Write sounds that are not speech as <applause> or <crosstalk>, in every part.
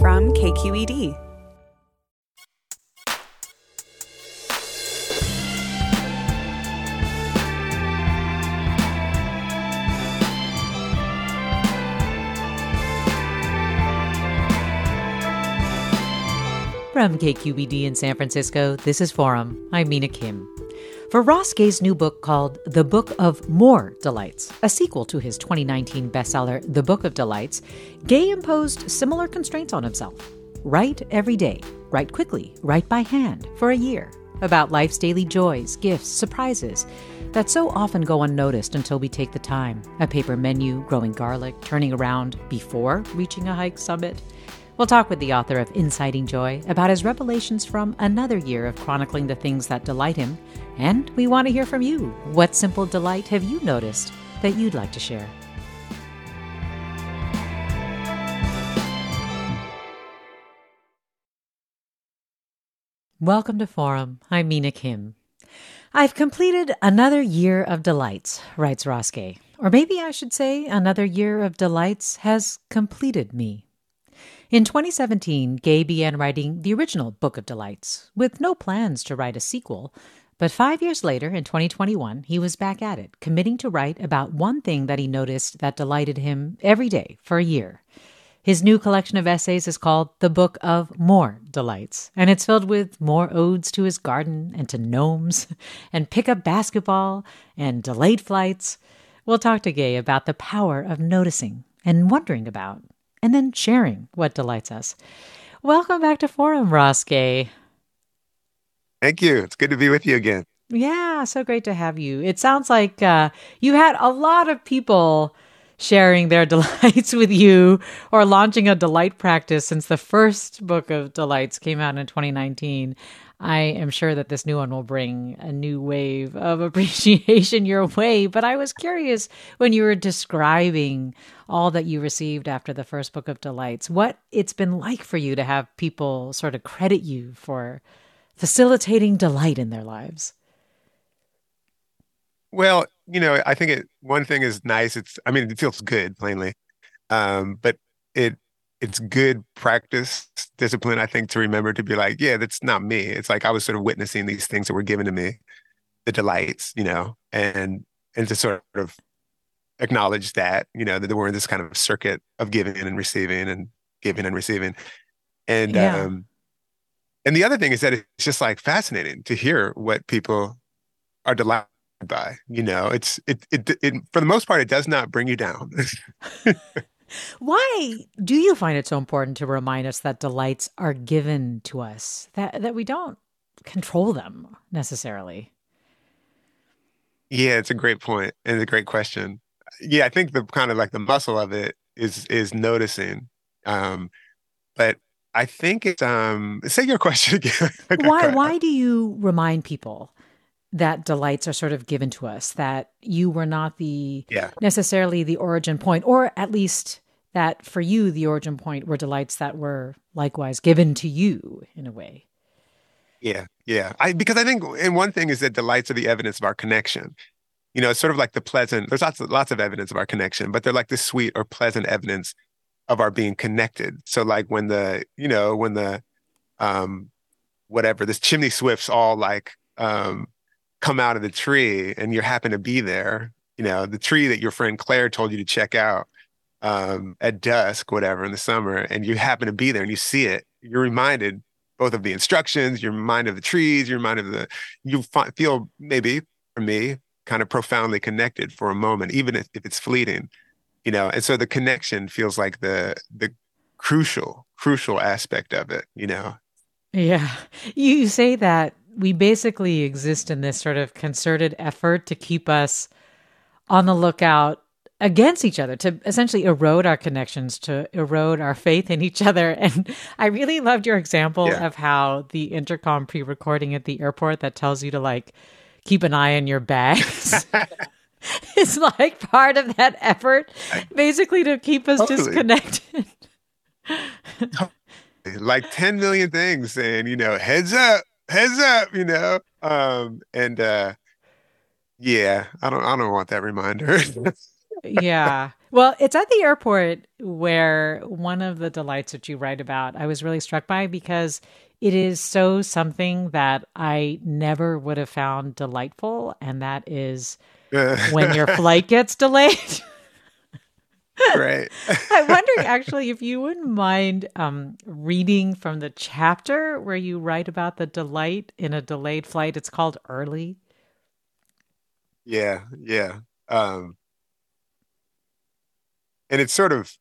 From KQED. From KQED in San Francisco, this is Forum. I'm Mina Kim. For Ross Gay's new book called The Book of More Delights, a sequel to his 2019 bestseller, The Book of Delights, Gay imposed similar constraints on himself. Write every day, write quickly, write by hand for a year about life's daily joys, gifts, surprises that so often go unnoticed until we take the time. A paper menu, growing garlic, turning around before reaching a hike summit. We'll talk with the author of Inciting Joy about his revelations from another year of chronicling the things that delight him. And we want to hear from you. What simple delight have you noticed that you'd like to share? Welcome to Forum. I'm Mina Kim. I've completed another year of delights, writes Gay. Or maybe I should say, another year of delights has completed me. In 2017, Gay began writing the original Book of Delights, with no plans to write a sequel. But five years later, in 2021, he was back at it, committing to write about one thing that he noticed that delighted him every day for a year. His new collection of essays is called The Book of More Delights, and it's filled with more odes to his garden and to gnomes, <laughs> and pickup basketball and delayed flights. We'll talk to Gay about the power of noticing and wondering about and then sharing what delights us. Welcome back to Forum, Ross Gay. Thank you. It's good to be with you again. Yeah, so great to have you. It sounds like uh, you had a lot of people sharing their <laughs> delights with you or launching a delight practice since the first book of delights came out in 2019. I am sure that this new one will bring a new wave of <laughs> appreciation your way. But I was curious when you were describing all that you received after the first book of delights, what it's been like for you to have people sort of credit you for facilitating delight in their lives. Well, you know, I think it one thing is nice. It's I mean, it feels good, plainly. Um, but it it's good practice discipline i think to remember to be like yeah that's not me it's like i was sort of witnessing these things that were given to me the delights you know and and to sort of acknowledge that you know that we're in this kind of circuit of giving and receiving and giving and receiving and yeah. um and the other thing is that it's just like fascinating to hear what people are delighted by you know it's it, it, it for the most part it does not bring you down <laughs> Why do you find it so important to remind us that delights are given to us, that, that we don't control them necessarily? Yeah, it's a great point and a great question. Yeah, I think the kind of like the muscle of it is is noticing. Um, but I think it's um say your question <laughs> again. why why do you remind people that delights are sort of given to us that you were not the yeah. necessarily the origin point or at least that for you the origin point were delights that were likewise given to you in a way yeah yeah i because i think and one thing is that delights are the evidence of our connection you know it's sort of like the pleasant there's lots of lots of evidence of our connection but they're like the sweet or pleasant evidence of our being connected so like when the you know when the um whatever this chimney swifts all like um come out of the tree and you happen to be there, you know, the tree that your friend Claire told you to check out um, at dusk, whatever, in the summer, and you happen to be there and you see it, you're reminded both of the instructions, you're reminded of the trees, you're reminded of the, you feel maybe for me kind of profoundly connected for a moment, even if, if it's fleeting. You know, and so the connection feels like the the crucial crucial aspect of it, you know. Yeah. You say that we basically exist in this sort of concerted effort to keep us on the lookout against each other to essentially erode our connections to erode our faith in each other <laughs> and i really loved your example yeah. of how the intercom pre-recording at the airport that tells you to like keep an eye on your bags <laughs> <laughs> is like part of that effort basically to keep us totally. disconnected like 10 million things saying you know heads up heads up you know um and uh yeah i don't i don't want that reminder <laughs> yeah. Well, it's at the airport where one of the delights that you write about, I was really struck by because it is so something that I never would have found delightful. And that is <laughs> when your flight gets delayed. <laughs> right. <laughs> I'm wondering actually if you wouldn't mind um, reading from the chapter where you write about the delight in a delayed flight. It's called Early. Yeah, yeah. Um, and it's sort of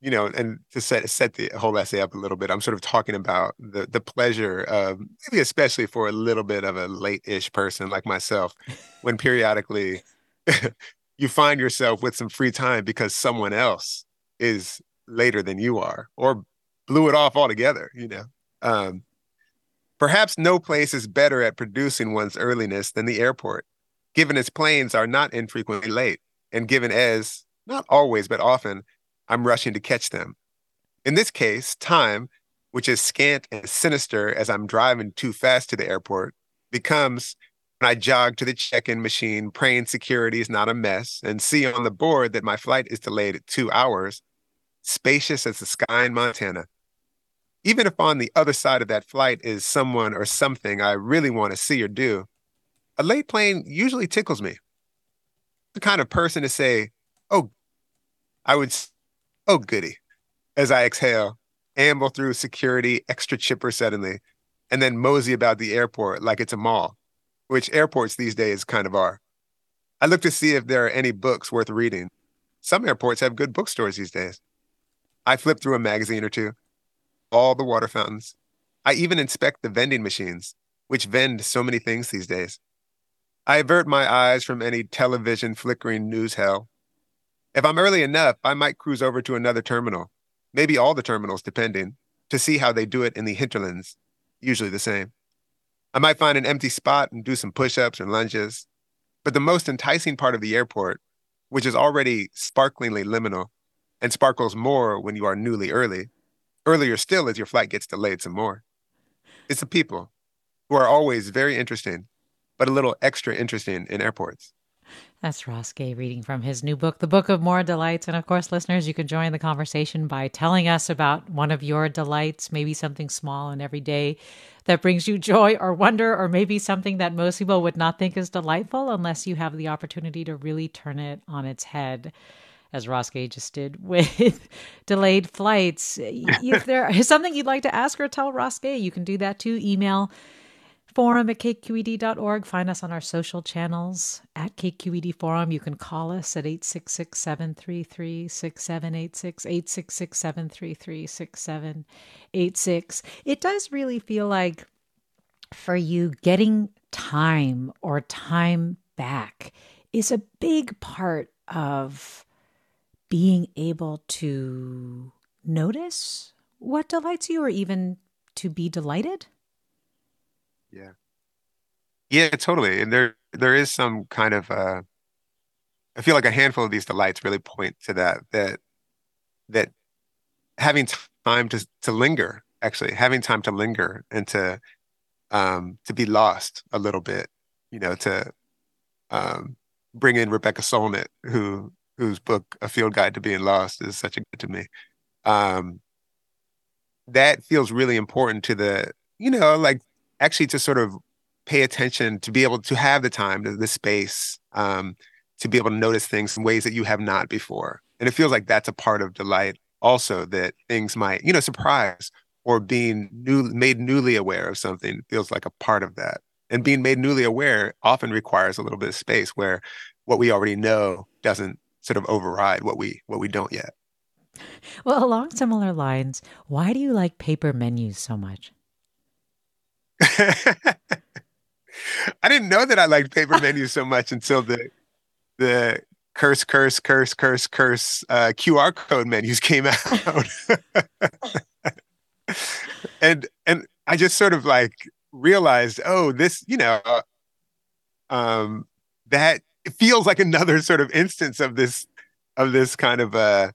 you know and to set set the whole essay up a little bit i'm sort of talking about the the pleasure of maybe especially for a little bit of a late-ish person like myself when <laughs> periodically <laughs> you find yourself with some free time because someone else is later than you are or blew it off altogether you know? Um, perhaps no place is better at producing one's earliness than the airport given its planes are not infrequently late and given as not always, but often, I'm rushing to catch them. In this case, time, which is scant and sinister as I'm driving too fast to the airport, becomes when I jog to the check in machine, praying security is not a mess, and see on the board that my flight is delayed two hours, spacious as the sky in Montana. Even if on the other side of that flight is someone or something I really want to see or do, a late plane usually tickles me. The kind of person to say, Oh, I would, oh, goody, as I exhale, amble through security, extra chipper suddenly, and then mosey about the airport like it's a mall, which airports these days kind of are. I look to see if there are any books worth reading. Some airports have good bookstores these days. I flip through a magazine or two, all the water fountains. I even inspect the vending machines, which vend so many things these days. I avert my eyes from any television flickering news hell if I'm early enough, I might cruise over to another terminal, maybe all the terminals, depending, to see how they do it in the hinterlands, usually the same. I might find an empty spot and do some push ups or lunges. But the most enticing part of the airport, which is already sparklingly liminal and sparkles more when you are newly early, earlier still as your flight gets delayed some more, it's the people who are always very interesting, but a little extra interesting in airports. That's Ross Gay reading from his new book, The Book of More Delights. And of course, listeners, you can join the conversation by telling us about one of your delights, maybe something small and everyday that brings you joy or wonder, or maybe something that most people would not think is delightful unless you have the opportunity to really turn it on its head as Ross Gay just did <laughs> with delayed flights. <laughs> if there is something you'd like to ask or tell Ross Gay, you can do that too. Email forum at kqed.org. Find us on our social channels at KQED Forum. You can call us at 866 733 6786, 866 733 6786. It does really feel like for you, getting time or time back is a big part of being able to notice what delights you or even to be delighted. Yeah. Yeah, totally. And there there is some kind of uh I feel like a handful of these delights really point to that that that having time to to linger, actually, having time to linger and to um to be lost a little bit, you know, to um bring in Rebecca Solnit, who whose book A Field Guide to Being Lost is such a good to me. Um that feels really important to the, you know, like actually to sort of pay attention, to be able to have the time, the, the space, um, to be able to notice things in ways that you have not before. And it feels like that's a part of delight also that things might, you know, surprise or being new made newly aware of something feels like a part of that. And being made newly aware often requires a little bit of space where what we already know doesn't sort of override what we what we don't yet. Well, along similar lines, why do you like paper menus so much? <laughs> I didn't know that I liked paper menus so much until the the curse, curse, curse, curse, curse uh, QR code menus came <laughs> out, <laughs> and and I just sort of like realized, oh, this, you know, um, that feels like another sort of instance of this of this kind of uh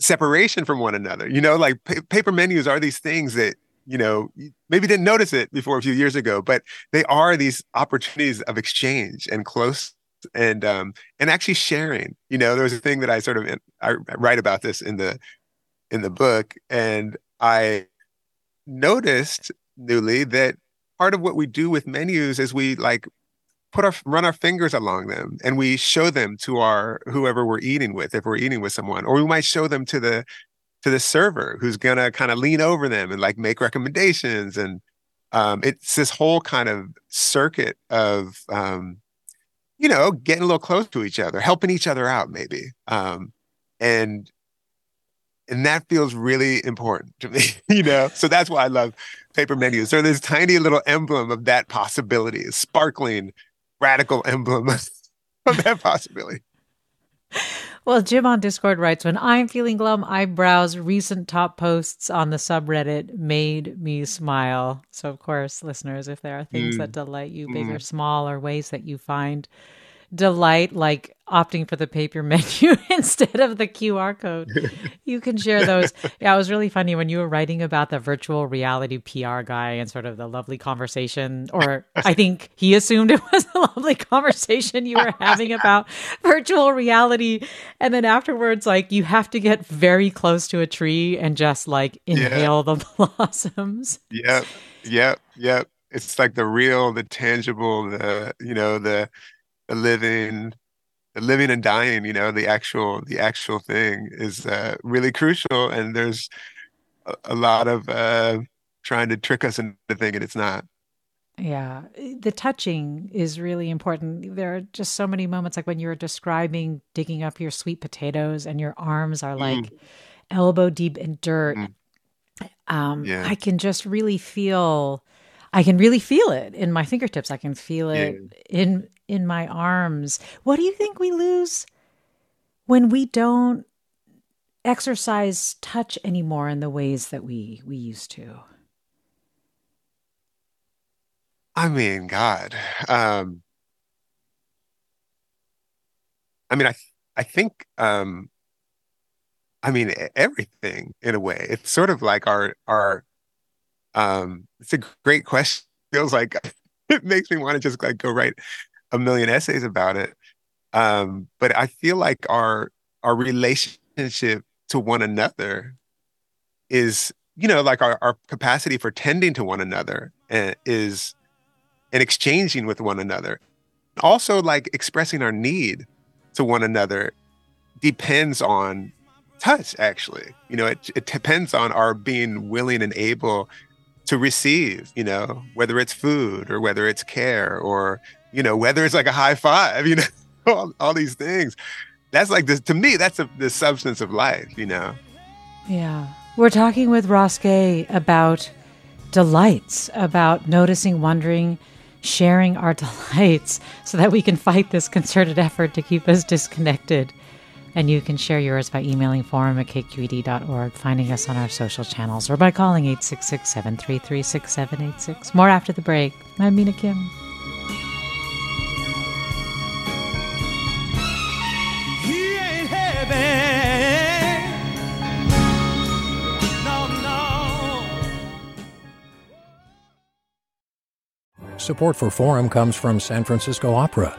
separation from one another. You know, like pa- paper menus are these things that you know maybe didn't notice it before a few years ago, but they are these opportunities of exchange and close and um and actually sharing. You know, there was a thing that I sort of I write about this in the in the book, and I noticed newly that part of what we do with menus is we like put our run our fingers along them and we show them to our whoever we're eating with if we're eating with someone or we might show them to the to the server who's gonna kind of lean over them and like make recommendations and um, it's this whole kind of circuit of um, you know getting a little close to each other helping each other out maybe um, and and that feels really important to me <laughs> you know so that's why i love paper menus they're this tiny little emblem of that possibility sparkling radical emblem <laughs> of that possibility. <laughs> Well, Jim on Discord writes When I'm feeling glum, I browse recent top posts on the subreddit, made me smile. So, of course, listeners, if there are things mm. that delight you, big mm. or small, or ways that you find delight, like opting for the paper <laughs> menu <laughs> instead of the QR code. <laughs> You can share those. Yeah, it was really funny when you were writing about the virtual reality PR guy and sort of the lovely conversation, or I think he assumed it was a lovely conversation you were having about virtual reality. And then afterwards, like you have to get very close to a tree and just like inhale yeah. the blossoms. Yep. Yep. Yep. It's like the real, the tangible, the, you know, the, the living living and dying you know the actual the actual thing is uh, really crucial and there's a, a lot of uh, trying to trick us into thinking it's not yeah the touching is really important there are just so many moments like when you're describing digging up your sweet potatoes and your arms are like mm. elbow deep in dirt mm. um yeah. i can just really feel I can really feel it in my fingertips. I can feel it yeah. in in my arms. What do you think we lose when we don't exercise touch anymore in the ways that we we used to? I mean, God. Um I mean, I I think um I mean everything in a way. It's sort of like our our um it's a great question. It <laughs> Feels like <laughs> it makes me want to just like go write a million essays about it. Um, but I feel like our our relationship to one another is, you know, like our, our capacity for tending to one another and eh, is and exchanging with one another. Also like expressing our need to one another depends on touch actually. You know, it, it depends on our being willing and able to receive, you know, whether it's food or whether it's care or you know, whether it's like a high five, <laughs> you know, all, all these things. That's like this to me, that's a, the substance of life, you know. Yeah. We're talking with Ross Gay about delights, about noticing, wondering, sharing our <laughs> delights so that we can fight this concerted effort to keep us disconnected. And you can share yours by emailing forum at kqed.org, finding us on our social channels, or by calling 866 733 6786. More after the break. I'm Mina Kim. Support for Forum comes from San Francisco Opera.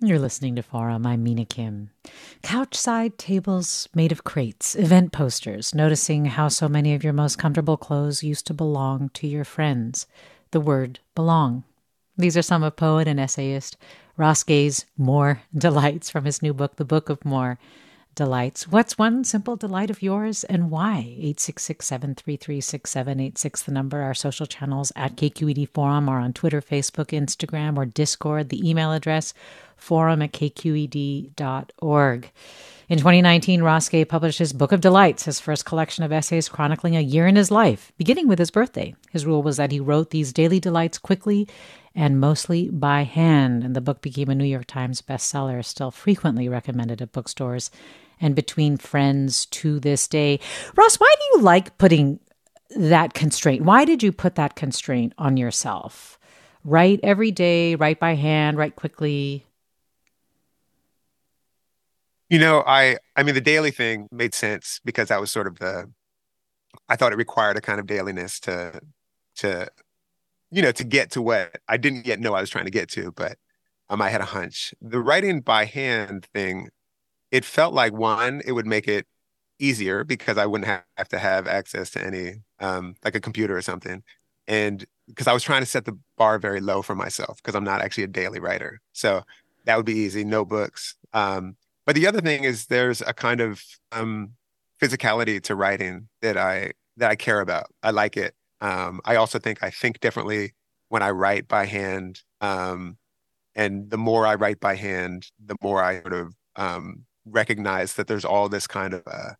You're listening to Forum. I'm Mina Kim. Couchside tables made of crates, event posters, noticing how so many of your most comfortable clothes used to belong to your friends. The word belong. These are some of poet and essayist Ross Gay's more delights from his new book, The Book of More delights. What's one simple delight of yours and why? 866 733 6786, the number. Our social channels at KQED Forum are on Twitter, Facebook, Instagram, or Discord. The email address forum at kqed.org. In 2019, Ross Gay published his Book of Delights, his first collection of essays chronicling a year in his life, beginning with his birthday. His rule was that he wrote these daily delights quickly and mostly by hand, and the book became a New York Times bestseller, still frequently recommended at bookstores and between friends to this day. Ross, why do you like putting that constraint? Why did you put that constraint on yourself? Write every day, write by hand, write quickly. You know, I I mean the daily thing made sense because that was sort of the I thought it required a kind of dailiness to to you know to get to what I didn't yet know I was trying to get to, but um, I had a hunch. The writing by hand thing it felt like one, it would make it easier because I wouldn't have to have access to any um, like a computer or something. And because I was trying to set the bar very low for myself because I'm not actually a daily writer. So that would be easy, no books. Um, but the other thing is there's a kind of um, physicality to writing that I that I care about. I like it. Um, I also think I think differently when I write by hand. Um, and the more I write by hand, the more I sort of um, recognize that there's all this kind of uh,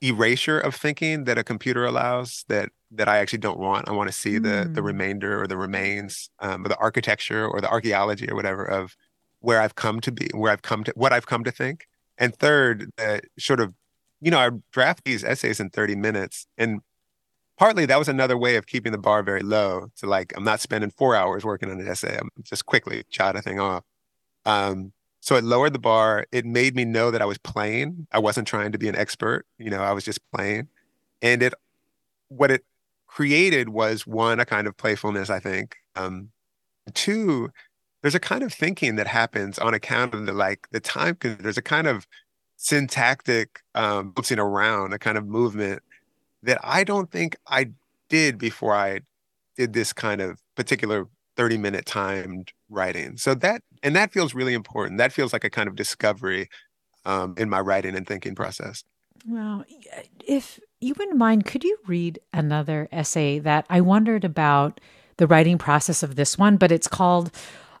erasure of thinking that a computer allows that that I actually don't want. I want to see mm. the the hmm. remainder or the remains um, or the architecture or the archaeology or whatever of where I've come to be, where I've come to what I've come to think. And third, uh, sort of, you know, I draft these essays in 30 minutes, and partly that was another way of keeping the bar very low. To like, I'm not spending four hours working on an essay. I'm just quickly jot a thing off. Um, so it lowered the bar. It made me know that I was playing. I wasn't trying to be an expert. You know, I was just playing. And it, what it created was one, a kind of playfulness, I think. Um, two, there's a kind of thinking that happens on account of the like the time. There's a kind of syntactic um, bouncing around, a kind of movement that I don't think I did before I did this kind of particular 30 minute timed writing. So that, and that feels really important. That feels like a kind of discovery um, in my writing and thinking process. Well, if you wouldn't mind, could you read another essay that I wondered about the writing process of this one, but it's called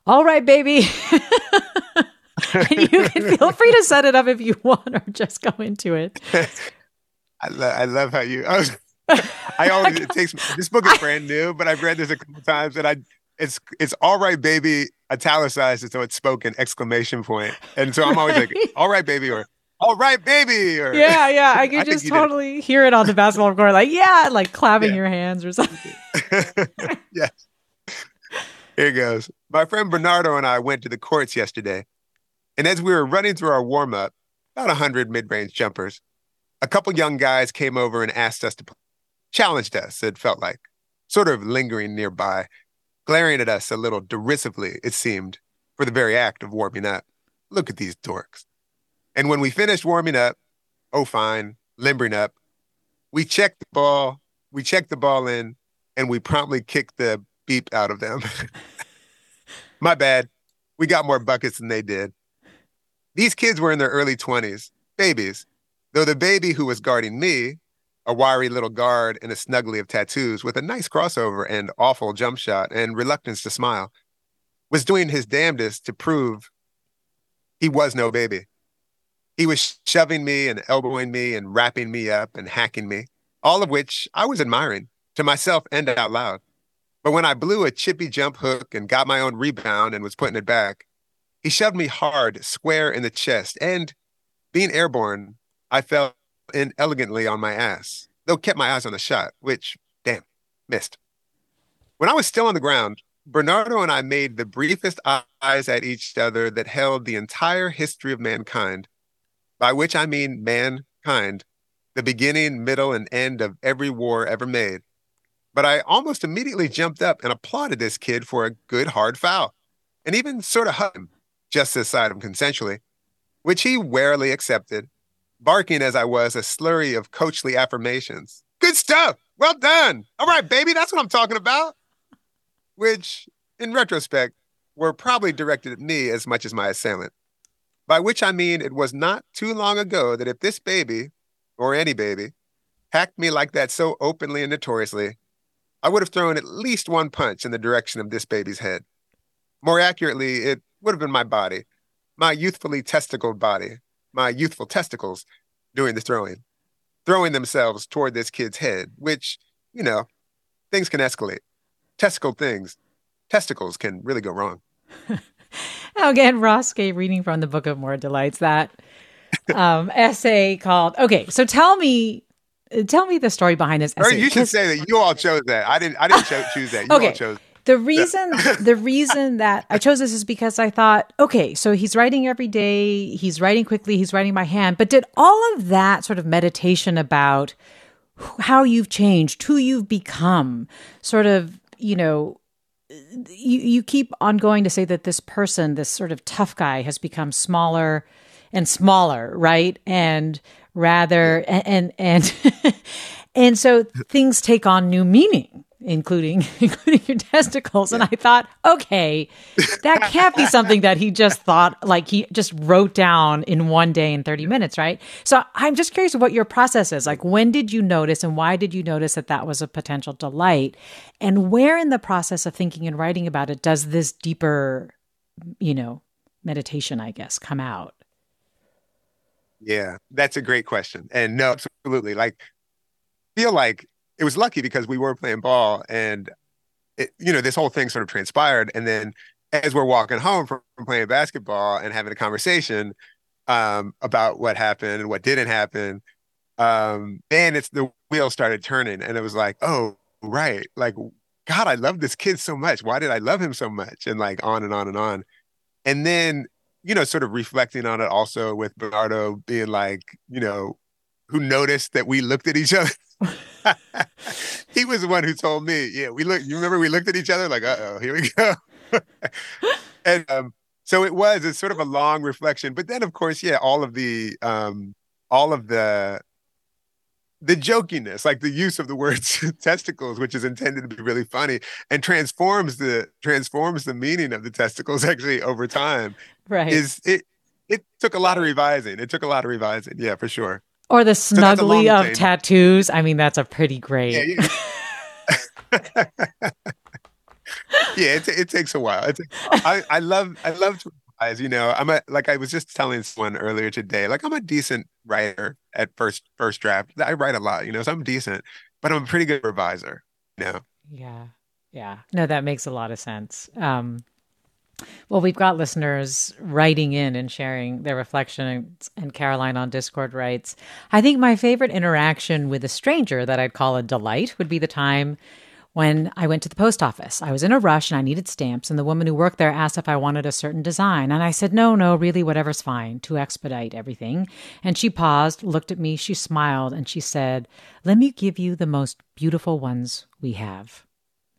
All Right, Baby. <laughs> and you can feel free to set it up if you want or just go into it. <laughs> I, lo- I love how you. I, was, <laughs> I always it takes this book is brand new, but I've read this a couple times, and I it's it's all right, baby, italicized, And so it's spoken exclamation point, and so I'm always like, all right, baby, or all right, baby, or yeah, yeah, I can I just totally hear it on the basketball court, like yeah, like clapping yeah. your hands or something. yeah. Here goes. My friend Bernardo and I went to the courts yesterday, and as we were running through our warm up, about a hundred mid range jumpers, a couple young guys came over and asked us to challenged us. It felt like sort of lingering nearby glaring at us a little derisively, it seemed, for the very act of warming up. Look at these dorks. And when we finished warming up, oh, fine, limbering up, we checked the ball, we checked the ball in, and we promptly kicked the beep out of them. <laughs> My bad. We got more buckets than they did. These kids were in their early 20s, babies, though the baby who was guarding me a wiry little guard in a snuggly of tattoos with a nice crossover and awful jump shot and reluctance to smile, was doing his damnedest to prove he was no baby. He was shoving me and elbowing me and wrapping me up and hacking me, all of which I was admiring to myself and out loud. But when I blew a chippy jump hook and got my own rebound and was putting it back, he shoved me hard, square in the chest. And being airborne, I felt inelegantly on my ass, though kept my eyes on the shot, which, damn, missed. When I was still on the ground, Bernardo and I made the briefest eyes at each other that held the entire history of mankind, by which I mean mankind, the beginning, middle, and end of every war ever made. But I almost immediately jumped up and applauded this kid for a good hard foul, and even sort of hugged him, just this side him consensually, which he warily accepted, barking as I was a slurry of coachly affirmations. Good stuff. Well done. All right, baby, that's what I'm talking about which, in retrospect, were probably directed at me as much as my assailant. By which I mean it was not too long ago that if this baby, or any baby, hacked me like that so openly and notoriously, I would have thrown at least one punch in the direction of this baby's head. More accurately, it would have been my body, my youthfully testicled body, my youthful testicles doing the throwing, throwing themselves toward this kid's head, which, you know, things can escalate testicle things, testicles can really go wrong. <laughs> Again, Ross Gay reading from the Book of More Delights, that um, <laughs> essay called, okay, so tell me, Uh, tell me the story behind this essay. you should say that you all chose that. I didn't, I didn't cho- choose that. You okay. all chose the reason the reason that I chose this is because I thought, okay, so he's writing every day, he's writing quickly, he's writing by hand, but did all of that sort of meditation about how you've changed, who you've become, sort of you know, you, you keep on going to say that this person, this sort of tough guy, has become smaller and smaller, right? And rather, and, and, <laughs> and, so things take on new meaning including <laughs> including your testicles. And i thought okay that can't be something that he just thought like he just wrote down in one day in 30 minutes right? So i'm just curious what your process is. Like when did you notice and why did you notice that that was a potential delight? And where in the process of thinking and writing about it does this deeper you know meditation i guess come out yeah that's a great question. And no absolutely. Like feel like it was lucky because we were playing ball and it, you know this whole thing sort of transpired. And then as we're walking home from, playing basketball and having a conversation um, about what happened and what didn't happen um, then it's the wheel started turning and it was like oh right. Like god i love this kid so much. Why did i love him so much? And like on and on and on. And then you know sort of reflecting on it also with bernardo being like you know who noticed that we looked at each other <laughs> he was the one who told me. Yeah, we look. You remember we looked at each other like, "Uh oh, here we go." <laughs> and um, so it was. It's sort of a long reflection, but then of course, yeah, all of the um, all of the the jokiness, like the use of the words <laughs> testicles, which is intended to be really funny, and transforms the transforms the meaning of the testicles actually over time. <laughs> Right. Is it? It took a lot of revising. It took a lot of revising. Yeah, for sure. Or the snuggly so of tattoos. I mean, that's a pretty great. Yeah, yeah. <laughs> yeah it, it takes a while. It's, I, I love I love to revise. You know, I'm a like I was just telling someone earlier today. Like I'm a decent writer at first first draft. I write a lot. You know, so I'm decent, but I'm a pretty good reviser. You know. Yeah, yeah. No, that makes a lot of sense. Um, well, we've got listeners writing in and sharing their reflections, and Caroline on Discord writes I think my favorite interaction with a stranger that I'd call a delight would be the time when I went to the post office. I was in a rush and I needed stamps, and the woman who worked there asked if I wanted a certain design. And I said, No, no, really, whatever's fine to expedite everything. And she paused, looked at me, she smiled, and she said, Let me give you the most beautiful ones we have.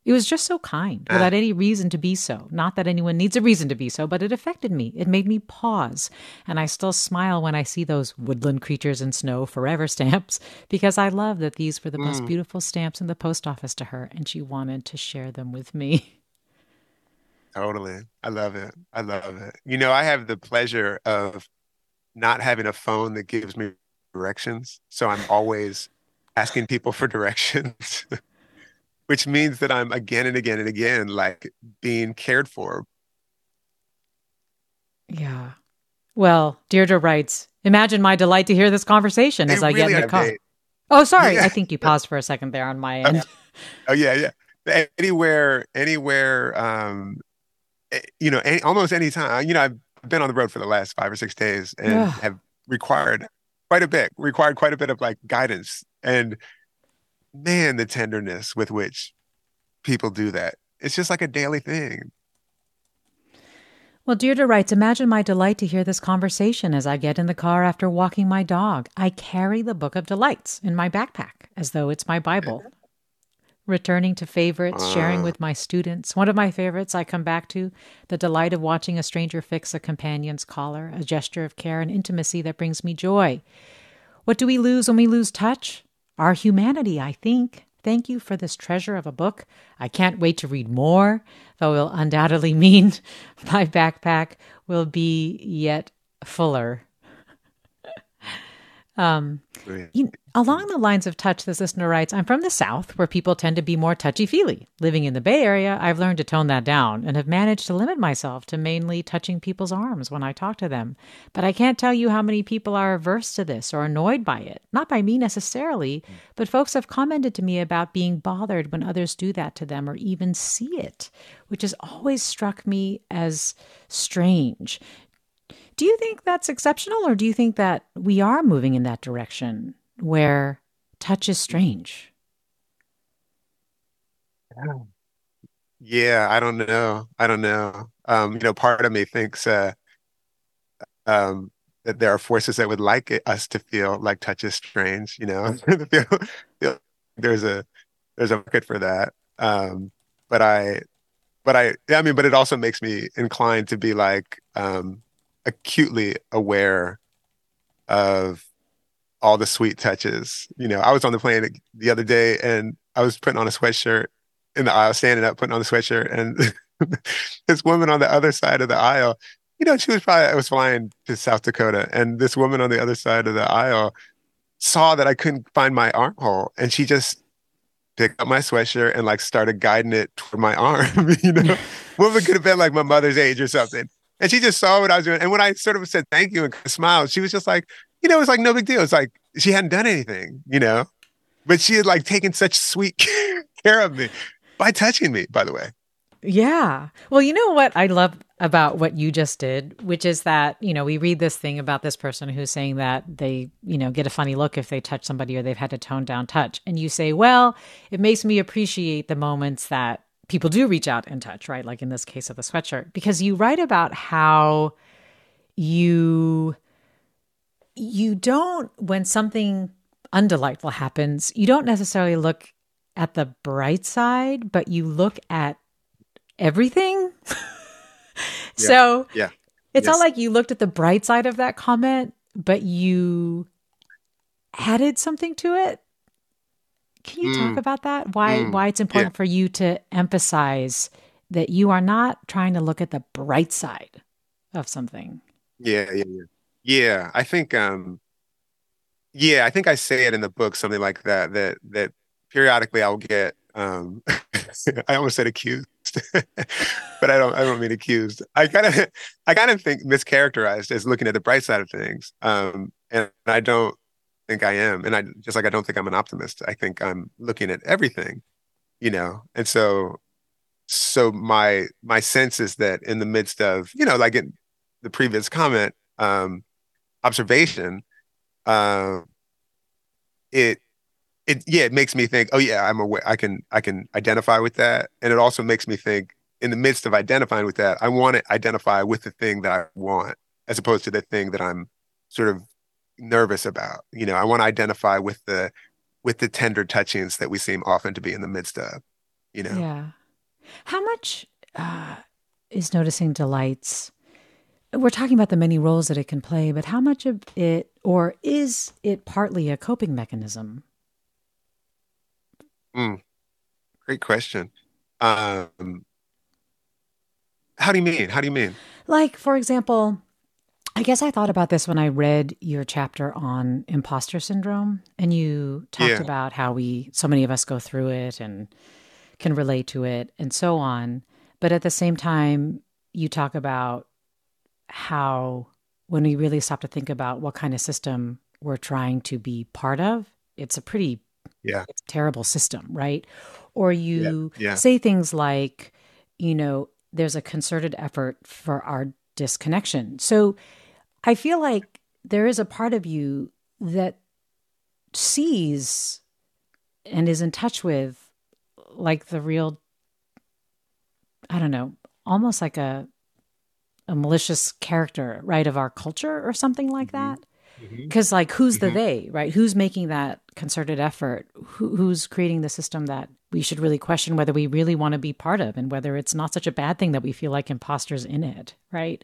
It was just so kind ah. without any reason to be so. Not that anyone needs a reason to be so, but it affected me. It made me pause. And I still smile when I see those woodland creatures in snow forever <laughs> stamps because I love that these were the mm. most beautiful stamps in the post office to her and she wanted to share them with me. <laughs> Totally. I love it. I love it. You know, I have the pleasure of not having a phone that gives me directions. So I'm always asking people for <laughs> directions which means that I'm again and again and again like being cared for. Yeah. Well, Deirdre writes, Imagine my delight to hear this conversation as I really get in the car. Oh, sorry. Yeah. I think you paused for a second there on my end. oh, yeah, yeah. Anywhere, anywhere, um, you know, any, almost any time. You know, I've been on the road for the last five or six days and have required quite a bit, required quite a bit of like guidance. And man, the tenderness with which people do that. It's just like a daily thing. Well, Deirdre writes Imagine my delight to hear this conversation as I get in the car after walking my dog. I carry the Book of Delights in my backpack as though it's my Bible. Returning to favorites, sharing with my students. One of my favorites I come back to the delight of watching a stranger fix a companion's collar, a gesture of care and intimacy that brings me joy. What do we lose when we lose touch? Our humanity, I think. Thank you for this treasure of a book. I can't wait to read more, though it will undoubtedly <laughs> mean <laughs> my backpack will be yet fuller. Um, you, along the lines of touch, this listener writes I'm from the South, where people tend to be more touchy feely. Living in the Bay Area, I've learned to tone that down and have managed to limit myself to mainly touching people's arms when I talk to them. But I can't tell you how many people are averse to this or annoyed by it. Not by me necessarily, but folks have commented to me about being bothered when others do that to them or even see it, which has always struck me as strange. Do you think that's exceptional, or do you think that we are moving in that direction where touch is strange? Yeah, I don't know. I don't know. Um, you know, part of me thinks uh, um, that there are forces that would like it, us to feel like touch is strange. You know, <laughs> there's a there's a market for that. Um, but I, but I, I mean, but it also makes me inclined to be like, um, acutely aware of all the sweet touches. You know, I was on the plane the other day and I was putting on a sweatshirt in the aisle, standing up, putting on the sweatshirt, and <laughs> this woman on the other side of the aisle, you know, she was probably I was flying to South Dakota, and this woman on the other side of the aisle saw that I couldn't find my armhole, and she just picked up my sweatshirt and like started guiding it toward my <laughs> arm. you know, woman could have been like my mother's age or something. And she just saw what I was doing. And when I sort of said thank you and smiled, she was just like, you know, it's like no big deal. It's like she hadn't done anything, you know, but she had like taken such sweet <laughs> care of me by touching me, by the way. Yeah. Well, you know what I love about what you just did, which is that, you know, we read this thing about this person who's saying that they, you know, get a funny look if they touch somebody or they've had to tone down touch. And you say, well, it makes me appreciate the moments that people do reach out and touch, right? Like in this case of the sweatshirt, because you write about how you you don't when something undelightful happens, you don't necessarily look at the bright side, but you look at everything. yeah. <laughs> So yeah. It's yes. not like you looked at the bright side of that comment, but you added something to it. Can you mm. talk about that? Why mm. why it's important yeah. for you to emphasize that you are not trying to look at the bright side of something. Yeah, yeah, yeah. Yeah, I think um yeah, I think I say it in the book something like that that that periodically I'll get um <laughs> I almost said accused. <laughs> but I don't I don't mean accused. I kind of I kind of think mischaracterized as looking at the bright side of things. Um and I don't think I am. And I just like I don't think I'm an optimist. I think I'm looking at everything, you know. And so so my my sense is that in the midst of, you know, like in the previous comment, um, observation, uh, it it yeah, it makes me think, oh yeah, I'm aware I can I can identify with that. And it also makes me think in the midst of identifying with that, I want to identify with the thing that I want as opposed to the thing that I'm sort of nervous about. You know, I want to identify with the with the tender touchings that we seem often to be in the midst of. You know. Yeah. How much uh, is noticing delights? We're talking about the many roles that it can play, but how much of it, or is it partly a coping mechanism? Mm, great question. Um, how do you mean? How do you mean? Like, for example, I guess I thought about this when I read your chapter on imposter syndrome, and you talked yeah. about how we, so many of us go through it and can relate to it and so on. But at the same time, you talk about how when we really stop to think about what kind of system we're trying to be part of, it's a pretty yeah. terrible system, right? Or you yeah. Yeah. say things like, you know, there's a concerted effort for our disconnection. So I feel like there is a part of you that sees and is in touch with like the real I don't know, almost like a a malicious character, right, of our culture or something like mm-hmm. that. Because, mm-hmm. like, who's mm-hmm. the they, right? Who's making that concerted effort? Who, who's creating the system that we should really question whether we really want to be part of and whether it's not such a bad thing that we feel like imposters in it, right?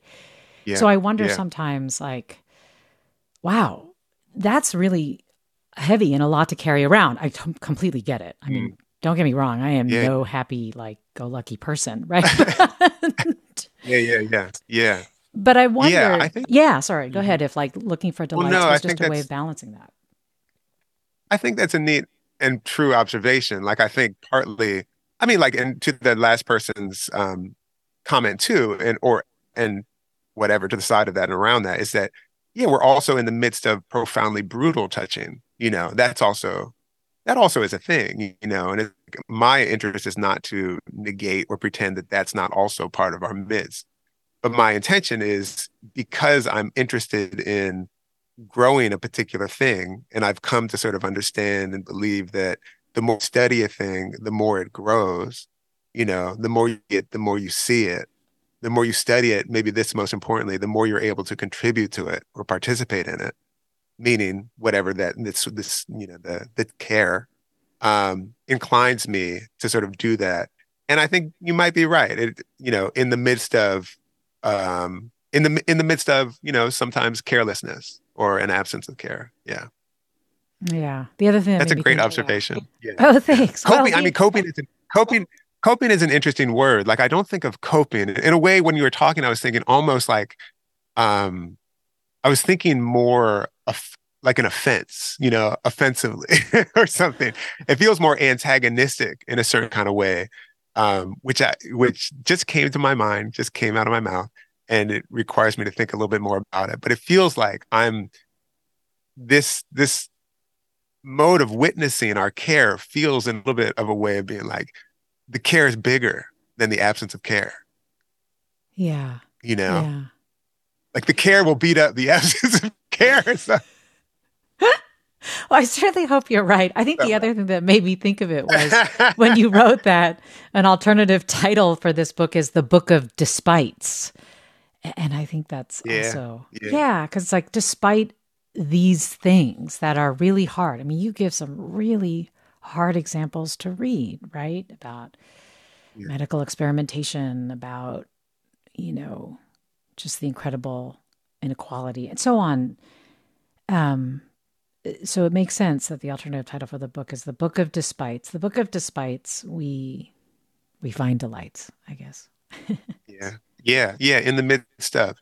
Yeah. So I wonder yeah. sometimes, like, wow, that's really heavy and a lot to carry around. I t- completely get it. I mean, mm. don't get me wrong. I am yeah. no happy, like, go lucky person, <laughs> right? <laughs> yeah, yeah, yeah, yeah. But I wonder. Yeah, I think, yeah sorry. Go mm-hmm. ahead. If like looking for delights well, no, was just a way of balancing that. I think that's a neat and true observation. Like I think partly, I mean, like, and to the last person's um, comment too, and or and whatever to the side of that and around that is that yeah, we're also in the midst of profoundly brutal touching. You know, that's also that also is a thing. You know, and it, my interest is not to negate or pretend that that's not also part of our midst. But my intention is because I'm interested in growing a particular thing, and I've come to sort of understand and believe that the more study a thing, the more it grows. You know, the more you get, the more you see it. The more you study it, maybe this most importantly, the more you're able to contribute to it or participate in it. Meaning, whatever that this this you know the the care um, inclines me to sort of do that. And I think you might be right. It, you know, in the midst of, um, in the in the midst of, you know, sometimes carelessness or an absence of care. Yeah. Yeah. The other thing that's a great observation. Yeah. Oh, thanks. Coping. Well, I mean, coping is coping. Coping is an interesting word. Like I don't think of coping in a way. When you were talking, I was thinking almost like, um, I was thinking more of like an offense, you know, offensively <laughs> or something. It feels more antagonistic in a certain kind of way, um, which I which just came to my mind, just came out of my mouth, and it requires me to think a little bit more about it. But it feels like I'm this this mode of witnessing our care feels in a little bit of a way of being like the care is bigger than the absence of care. Yeah. You know. Yeah. Like the care will beat up the <laughs> absence of care. So <laughs> well, I certainly hope you're right. I think the other thing that made me think of it was when you wrote that an alternative title for this book is The Book of Despites. And I think that's yeah, also, yeah, because yeah, like, despite these things that are really hard, I mean, you give some really hard examples to read, right? About yeah. medical experimentation, about, you know, just the incredible inequality and so on. Um, so it makes sense that the alternative title for the book is the book of despites the book of despites we we find delights i guess <laughs> yeah yeah yeah in the midst of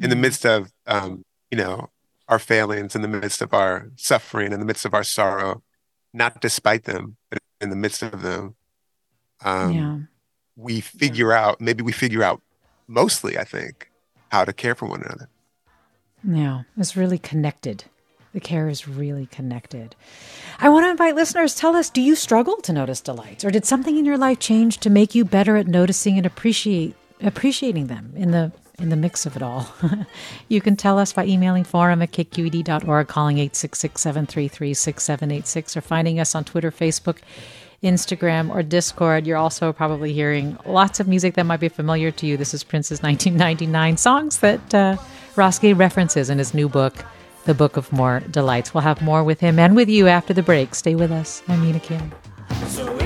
in the mm-hmm. midst of um you know our failings in the midst of our suffering in the midst of our sorrow not despite them but in the midst of them um yeah. we figure yeah. out maybe we figure out mostly i think how to care for one another yeah it's really connected the care is really connected. I want to invite listeners tell us do you struggle to notice delights or did something in your life change to make you better at noticing and appreciate appreciating them in the in the mix of it all. <laughs> you can tell us by emailing forum at kqed.org, calling 866-733-6786 or finding us on Twitter, Facebook, Instagram, or Discord. You're also probably hearing lots of music that might be familiar to you. This is Prince's 1999 songs that uh, references in his new book, the Book of More Delights. We'll have more with him and with you after the break. Stay with us. I'm Mina Kim. So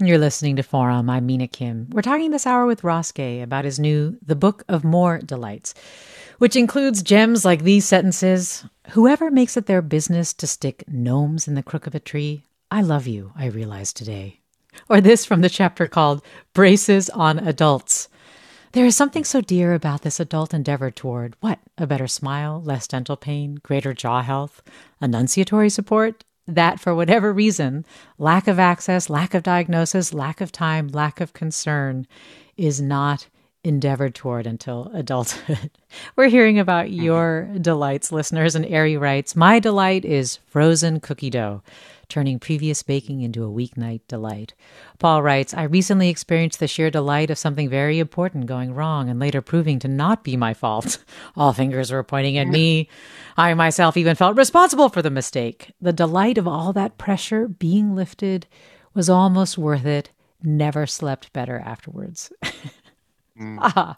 You're listening to Forum. I'm Mina Kim. We're talking this hour with Gay about his new The Book of More Delights, which includes gems like these sentences Whoever makes it their business to stick gnomes in the crook of a tree, I love you, I realize today. Or this from the chapter called Braces on Adults. There is something so dear about this adult endeavor toward what? A better smile, less dental pain, greater jaw health, enunciatory support, that for whatever reason, lack of access, lack of diagnosis, lack of time, lack of concern is not endeavored toward until adulthood. <laughs> We're hearing about mm-hmm. your delights, listeners, and Ari writes My delight is frozen cookie dough turning previous baking into a weeknight delight. Paul writes, I recently experienced the sheer delight of something very important going wrong and later proving to not be my fault. <laughs> All fingers were pointing at me. I myself even felt responsible for the mistake. The delight of all that pressure being lifted was almost worth it. Never slept better afterwards. Mm. <laughs> ah,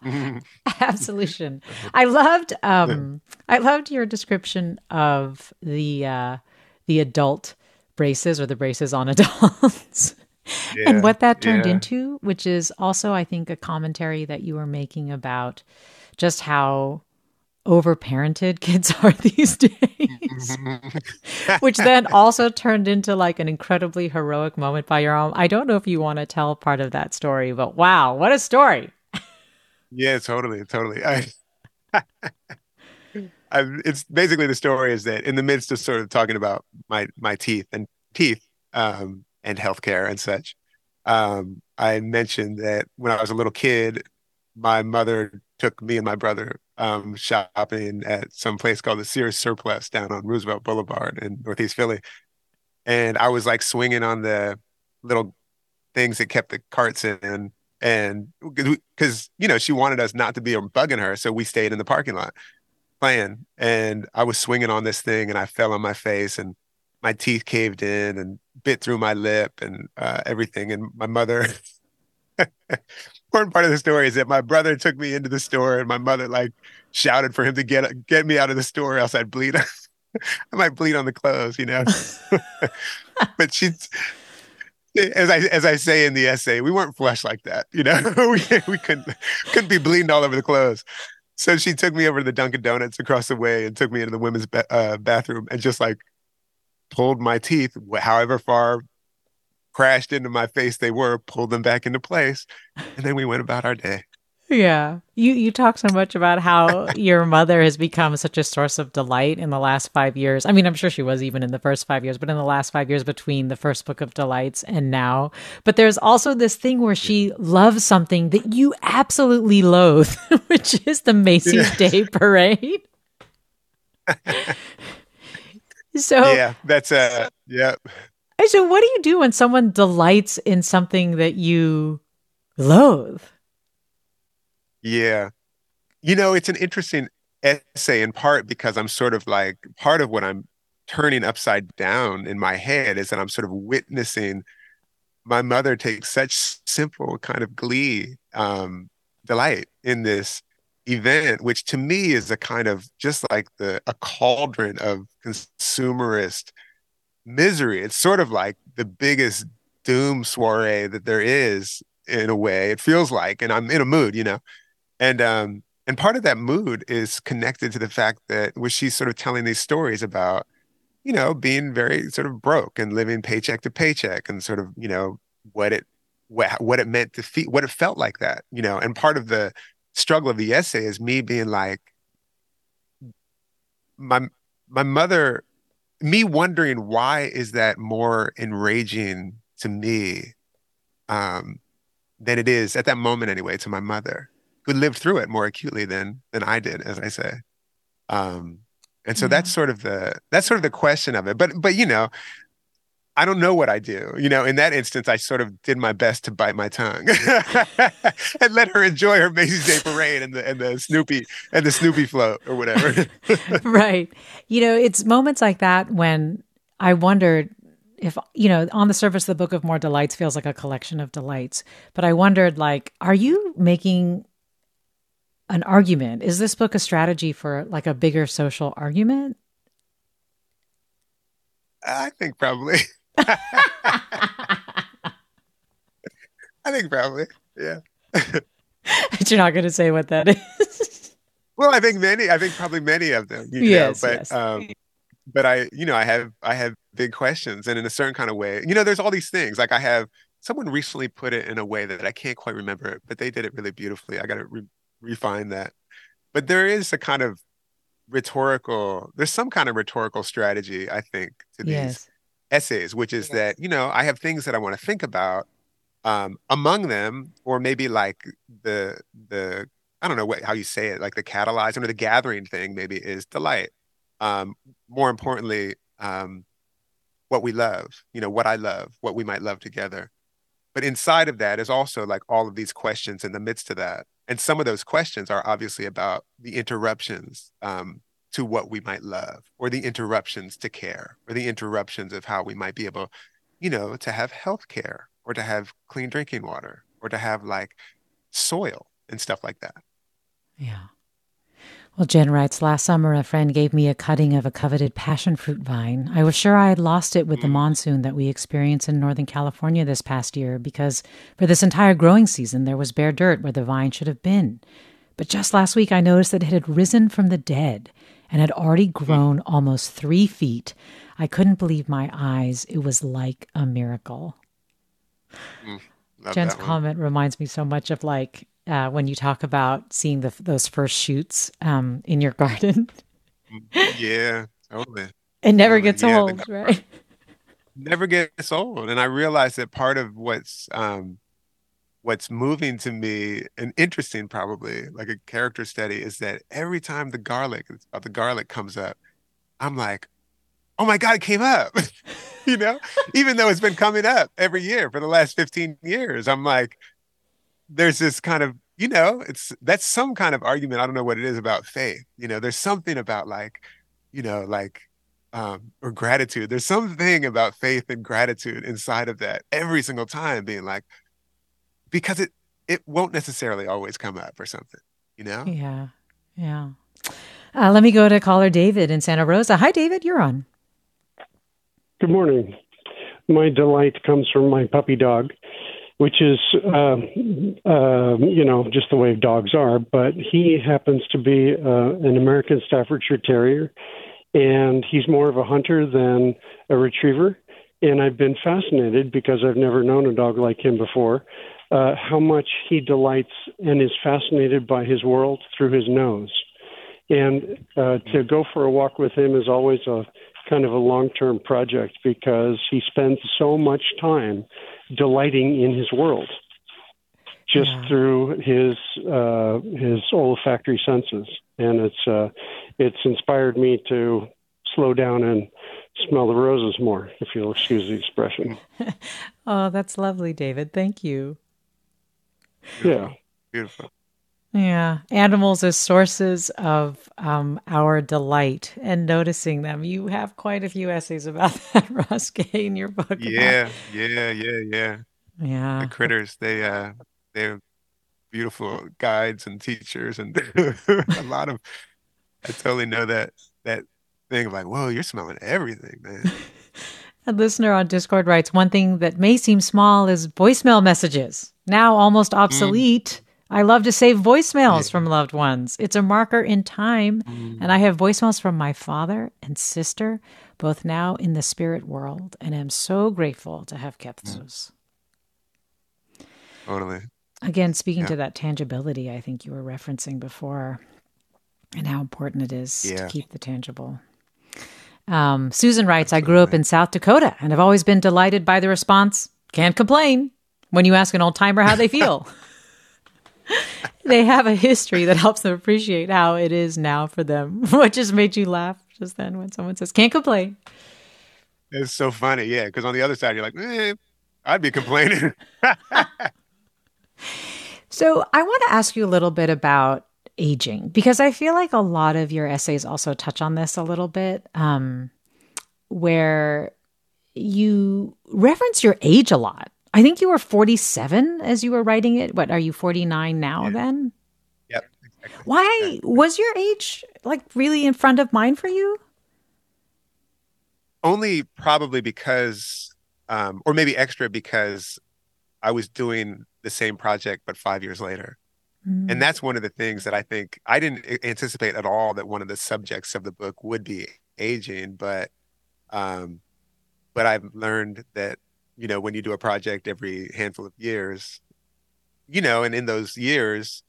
<laughs> absolution. I loved um I loved your description of the uh the adult braces or the braces on <laughs> adults. Yeah, and what that turned yeah. into, which is also, I think, a commentary that you were making about just how overparented <laughs> kids are these days, <laughs> which then also turned into like an incredibly heroic moment by your own. I don't know if you want to tell part of that story, but wow, what a story! yeah, totally, totally. I, I, it's basically the story is that in the midst of sort of talking about my my teeth and teeth um, and healthcare and such, um, I mentioned that when I was a little kid, my mother took me and my brother um, shopping at some place called the Sears Surplus down on Roosevelt Boulevard in Northeast Philly, and I was like swinging on the little things that kept the carts in and because you know she wanted us not to be bugging her so we stayed in the parking lot playing and I was swinging on this thing and I fell on my face and my teeth caved in and bit through my lip and uh, everything. And my mother, <laughs> important part of the story is that my brother took me into the store and my mother like shouted for him to get get me out of the store, else I'd bleed. <laughs> I might bleed on the clothes, you know. <laughs> but she's as I as I say in the essay, we weren't flush like that, you know. we we couldn't couldn't be bleeding all over the clothes. So she took me over to the Dunkin' Donuts across the way and took me into the women's ba- uh, bathroom and just like pulled my teeth, however far crashed into my face they were, pulled them back into place, and then we went about our day. Yeah. You you talk so much about how your mother has become such a source of delight in the last 5 years. I mean, I'm sure she was even in the first 5 years, but in the last 5 years between the first book of delights and now. But there's also this thing where she loves something that you absolutely loathe, <laughs> which is the Macy's yeah. Day Parade. <laughs> so Yeah, that's uh yeah. So what do you do when someone delights in something that you loathe? Yeah. You know, it's an interesting essay in part because I'm sort of like part of what I'm turning upside down in my head is that I'm sort of witnessing my mother take such simple kind of glee, um, delight in this event, which to me is a kind of just like the a cauldron of consumerist misery. It's sort of like the biggest doom soiree that there is in a way. It feels like, and I'm in a mood, you know and um and part of that mood is connected to the fact that was she's sort of telling these stories about you know being very sort of broke and living paycheck to paycheck and sort of you know what it what, what it meant to feel what it felt like that you know and part of the struggle of the essay is me being like my my mother me wondering why is that more enraging to me um than it is at that moment anyway to my mother who lived through it more acutely than than I did, as I say. Um, and so that's sort of the that's sort of the question of it. But but you know, I don't know what I do. You know, in that instance, I sort of did my best to bite my tongue <laughs> and let her enjoy her Macy's Day Parade and the and the Snoopy and the Snoopy float or whatever. <laughs> right. You know, it's moments like that when I wondered if you know on the surface the book of more delights feels like a collection of delights but i wondered like are you making an argument is this book a strategy for like a bigger social argument i think probably <laughs> i think probably yeah but <laughs> you're not going to say what that is <laughs> well i think many i think probably many of them yes, know, but yes. um but I, you know, I have I have big questions, and in a certain kind of way, you know, there's all these things. Like I have someone recently put it in a way that I can't quite remember it, but they did it really beautifully. I got to re- refine that. But there is a kind of rhetorical. There's some kind of rhetorical strategy, I think, to these yes. essays, which is yes. that you know I have things that I want to think about. Um, among them, or maybe like the the I don't know what how you say it, like the catalyzing or the gathering thing, maybe is delight um, more importantly, um, what we love, you know, what I love, what we might love together. But inside of that is also like all of these questions in the midst of that. And some of those questions are obviously about the interruptions um, to what we might love, or the interruptions to care, or the interruptions of how we might be able, you know, to have health care, or to have clean drinking water, or to have like soil and stuff like that. Yeah. Well, Jen writes, last summer a friend gave me a cutting of a coveted passion fruit vine. I was sure I had lost it with the monsoon that we experienced in Northern California this past year because for this entire growing season there was bare dirt where the vine should have been. But just last week I noticed that it had risen from the dead and had already grown almost three feet. I couldn't believe my eyes. It was like a miracle. Mm, Jen's comment reminds me so much of like uh, when you talk about seeing the, those first shoots um, in your <laughs> garden. yeah, totally. It never totally. gets yeah, old, right? <laughs> <laughs> Never gets old, and I realized that part of what's um, what's moving to me and interesting, probably like a character study, is that every time the garlic, the garlic comes up, I'm like, oh my god, it came up. you know, even though it's been coming up every year for the last 15 years, I'm like there's this kind of you know it's that's some kind of argument i don't know what it is about faith you know there's something about like you know like um or gratitude there's something about faith and gratitude inside of that every single time being like because it it won't necessarily always come up or something you know? Yeah yeah. Uh, let me go to caller david in santa rosa. Hi david you're on. Good morning. My delight comes from my puppy dog which is, uh, uh, you know, just the way dogs are. But he happens to be uh, an American Staffordshire Terrier, and he's more of a hunter than a retriever. And I've been fascinated because I've never known a dog like him before. Uh, how much he delights and is fascinated by his world through his nose. And uh, to go for a walk with him is always a kind of a long term project because he spends so much time delighting in his world just yeah. through his uh, his olfactory senses, and it's uh, it's inspired me to slow down and smell the roses more, if you'll excuse the expression. <laughs> oh, that's lovely, David. Thank you. Yeah, beautiful. Yeah, animals as sources of um, our delight and noticing them. You have quite a few essays about <laughs> that, Ross Gay, in your book. Yeah, yeah, yeah, yeah. Yeah, the critters. They uh, they're beautiful guides and teachers, and <laughs> a lot of. I totally know that that thing of like, whoa, you're smelling everything, man. <laughs> A listener on Discord writes one thing that may seem small is voicemail messages, now almost obsolete. Mm I love to save voicemails yeah. from loved ones. It's a marker in time. Mm. And I have voicemails from my father and sister, both now in the spirit world. And I'm so grateful to have kept those. Totally. Again, speaking yeah. to that tangibility, I think you were referencing before, and how important it is to keep the tangible. Um, Susan writes I grew up in South Dakota and have always been delighted by the response, can't complain, when you ask an old timer how they feel. <laughs> they have a history that helps them appreciate how it is now for them. <laughs> What just made you laugh just then when someone says, can't complain? it's so funny, yeah. Because on the other side, you're like, eh, I'd be complaining. <laughs> so I want to ask you a little bit about aging because I feel like a lot of your essays also touch on this a little bit, um, where you reference your age a lot. I think you were 47 as you were writing it. What are you 49 now yeah. then? Yep. Exactly. Why was your age like really in front of mind for you? Only probably because, um, or maybe extra because I was doing the same project, but five years later. Mm. And that's one of the things that I think I didn't anticipate at all that one of the subjects of the book would be aging, but um, but I've learned that you know when you do a project every handful of years, you know, and in those years,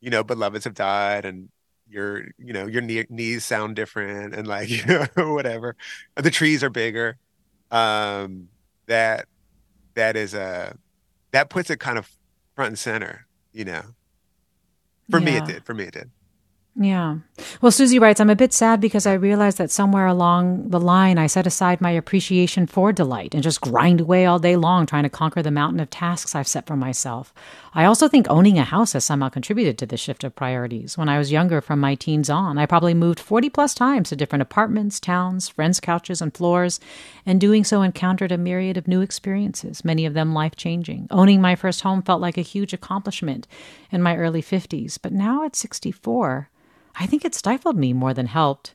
you know, beloveds have died and your you know your knee, knees sound different and like <laughs> you know whatever the trees are bigger um that that is a that puts it kind of front and center you know for yeah. me, it did. For me, it did. Yeah. Well, Susie writes, I'm a bit sad because I realized that somewhere along the line I set aside my appreciation for delight and just grind away all day long trying to conquer the mountain of tasks I've set for myself. I also think owning a house has somehow contributed to the shift of priorities. When I was younger, from my teens on, I probably moved 40 plus times to different apartments, towns, friends' couches, and floors, and doing so encountered a myriad of new experiences, many of them life changing. Owning my first home felt like a huge accomplishment in my early 50s, but now at 64, I think it stifled me more than helped.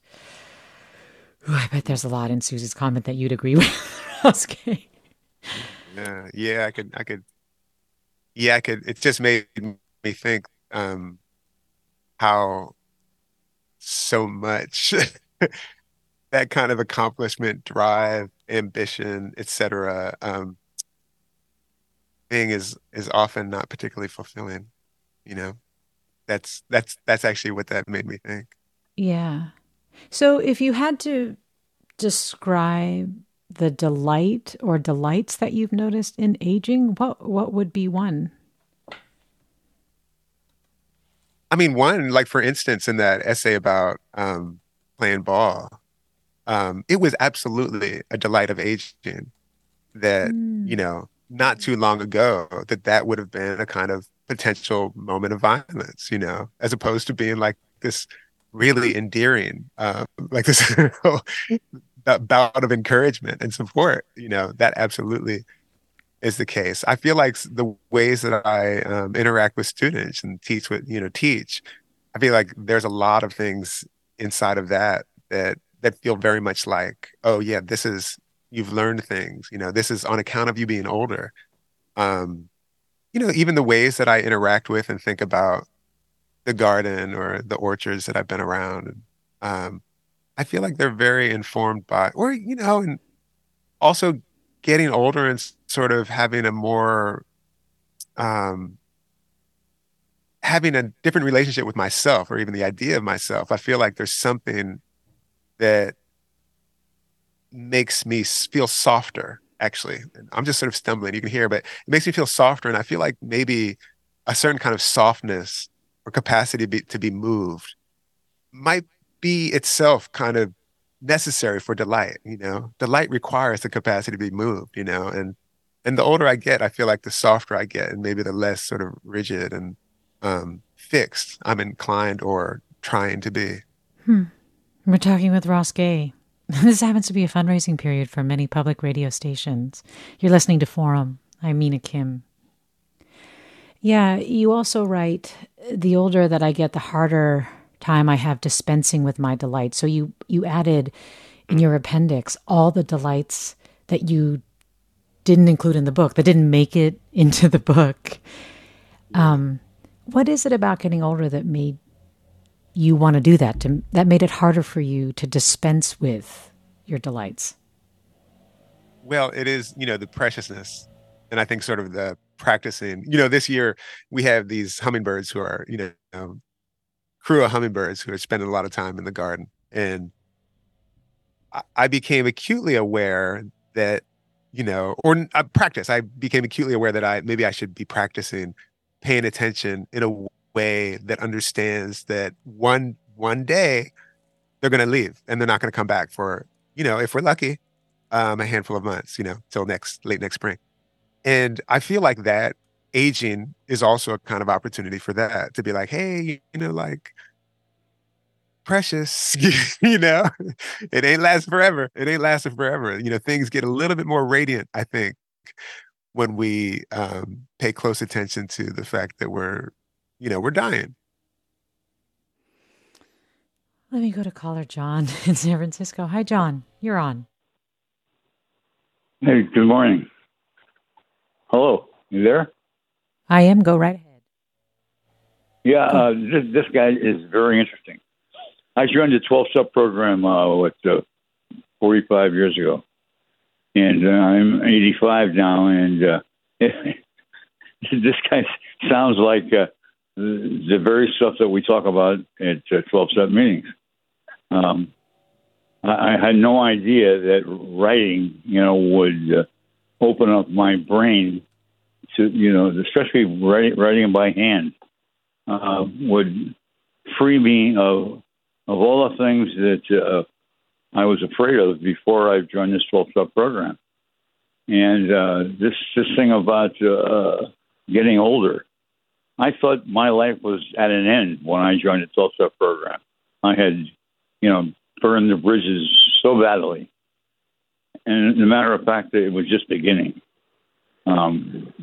Ooh, I bet there's a lot in Susie's comment that you'd agree <laughs> with. okay. Yeah, yeah, I could, I could, yeah, I could. It just made me think um, how so much <laughs> that kind of accomplishment, drive, ambition, etc. Um, thing is is often not particularly fulfilling. You know that's that's that's actually what that made me think. Yeah. So if you had to describe the delight or delights that you've noticed in aging, what what would be one? I mean, one like for instance, in that essay about um, playing ball, um, it was absolutely a delight of aging. That mm. you know, not too long ago, that that would have been a kind of potential moment of violence, you know, as opposed to being like this really endearing, uh, like this <laughs> bout of encouragement and support. You know, that absolutely is the case. I feel like the ways that I um, interact with students and teach with, you know, teach, I feel like there's a lot of things inside of that that that feel very much like, oh yeah, this is you've learned things. You know, this is on account of you being older. Um, you know, even the ways that I interact with and think about the garden or the orchards that I've been around. Um, I feel like they're very informed by, or, you know, and also getting older and sort of having a more, um, having a different relationship with myself or even the idea of myself. I feel like there's something that makes me feel softer actually. I'm just sort of stumbling. You can hear, but it makes me feel softer. And I feel like maybe a certain kind of softness or capacity to be, to be moved might be itself kind of necessary for delight. You know, delight requires the capacity to be moved. You know, and and the older I get, I feel like the softer I get, and maybe the less sort of rigid and um, fixed I'm inclined or trying to be. Hmm. We're talking with Ross Gay. <laughs> This happens to be a fundraising period for many public radio stations. You're listening to Forum. I'm Mina Kim. Yeah, you also write the older that I get, the harder time I have dispensing with my delights. So you you added in your appendix all the delights that you didn't include in the book, that didn't make it <laughs> into the book. Um, what is it about getting older that made you want to do that to that made it harder for you to dispense with your delights well it is you know the preciousness and i think sort of the practicing you know this year we have these hummingbirds who are you know crew of hummingbirds who are spending a lot of time in the garden and I, became acutely aware that you know or uh, practice i became acutely aware that i maybe i should be practicing paying attention in a way that understands that one one day they're going to leave and they're not going to come back for you know if we're lucky um, a handful of months, you know, till next late next spring. And I feel like that aging is also a kind of opportunity for that to be like, hey, you know, like precious, <laughs> you know, it ain't last forever. It ain't lasting forever. You know, things get a little bit more radiant, I think, when we um, pay close attention to the fact that we're, you know, we're dying. Let me go to caller John <laughs> in San Francisco. Hi, John. You're on. Hey, good morning. Hello. You there? I am. Go right ahead. Yeah, uh, this, this guy is very interesting. I joined the 12 step program, uh, what, uh, 45 years ago. And uh, I'm 85 now, and uh, <laughs> this guy sounds like uh, the very stuff that we talk about at uh, 12 step meetings. Um, I, I had no idea that writing, you know, would uh, open up my brain to, you know, especially writing, writing by hand, uh, would free me of of all the things that uh, I was afraid of before I joined this 12 step program. And uh, this this thing about uh, getting older, I thought my life was at an end when I joined the 12 step program. I had, you know, burned the bridges so badly. And as a matter of fact, it was just beginning. Um,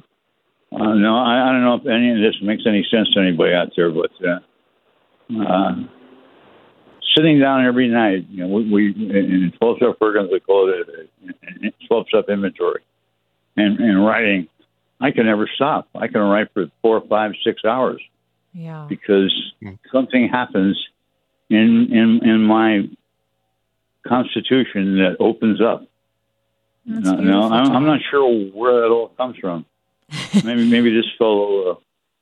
uh, no, I, I don't know if any of this makes any sense to anybody out there, but uh, uh, sitting down every night, you know, we, we in 12 step programs, we call it 12 step inventory, and, and writing. I can never stop. I can write for four, five, six hours. Yeah. Because mm. something happens in in in my constitution that opens up. That's no, no I'm, I'm, not sure where that all comes from. Maybe maybe this fellow. Uh,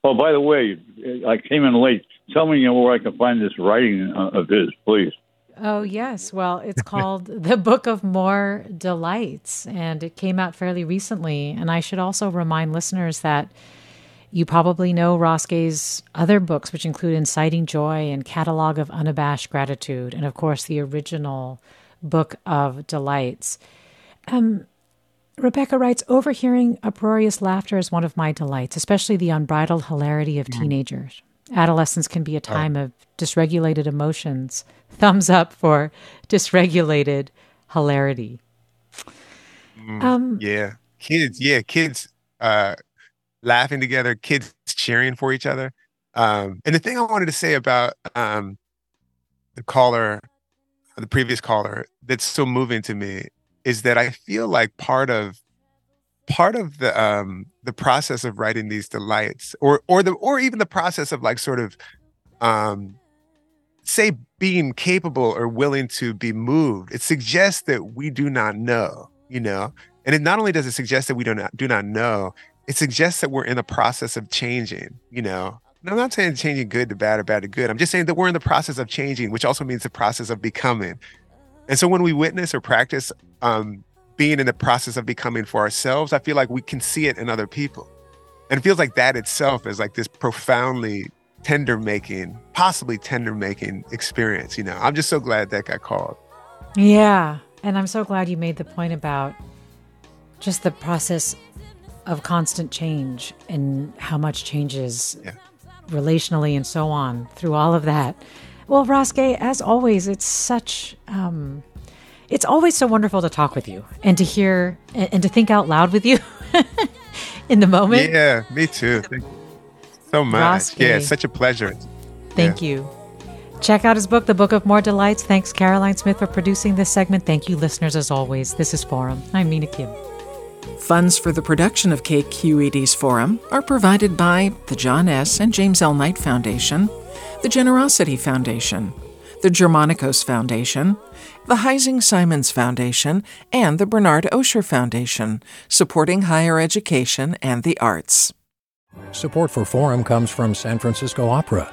oh, by the way, I came in late. Tell me where I can find this writing uh, of his, please. Oh, yes. Well, it's called <laughs> The Book of More Delights, and it came out fairly recently. And I should also remind listeners that you probably know Ross Gay's other books, which include Inciting Joy and Catalog of Unabashed Gratitude, and of course, the original Book of Delights. Um, Rebecca writes Overhearing uproarious laughter is one of my delights, especially the unbridled hilarity of mm. teenagers. Adolescence can be a time oh. of dysregulated emotions. Thumbs up for dysregulated hilarity. Mm, um, yeah, kids. Yeah, kids uh, laughing together, kids cheering for each other. Um, and the thing I wanted to say about um, the caller, the previous caller, that's so moving to me is that I feel like part of part of the um the process of writing these delights or or the or even the process of like sort of um say being capable or willing to be moved it suggests that we do not know you know? And it not only does it suggest that we do not do not know it suggests that we're in the process of changing you know? And i'm not saying changing good to bad or bad to good. I'm just saying that we're in the process of changing which also means the process of becoming and so when we witness or practice um, being in the process of becoming for ourselves, I feel like we can see it in other people. And it feels like that itself is like this profoundly tender making, possibly tender making experience. You know, I'm just so glad that got called. Yeah. And I'm so glad you made the point about just the process of constant change and how much changes yeah. relationally and so on through all of that. Well, Ross Gay, as always, it's such um, it's always so wonderful to talk with you and to hear and, and to think out loud with you <laughs> in the moment. Yeah, me too. Thank you so much. Ross Gay. Yeah, it's such a pleasure. Thank yeah. you. Check out his book, The Book of More Delights. Thanks, Caroline Smith, for producing this segment. Thank you, listeners, as always. This is Forum. I'm Mina Kim. Funds for the production of KQED's Forum are provided by the John S. and James L. Knight Foundation, the Generosity Foundation, the Germanacos Foundation, the Heising Simons Foundation, and the Bernard Osher Foundation, supporting higher education and the arts. Support for Forum comes from San Francisco Opera.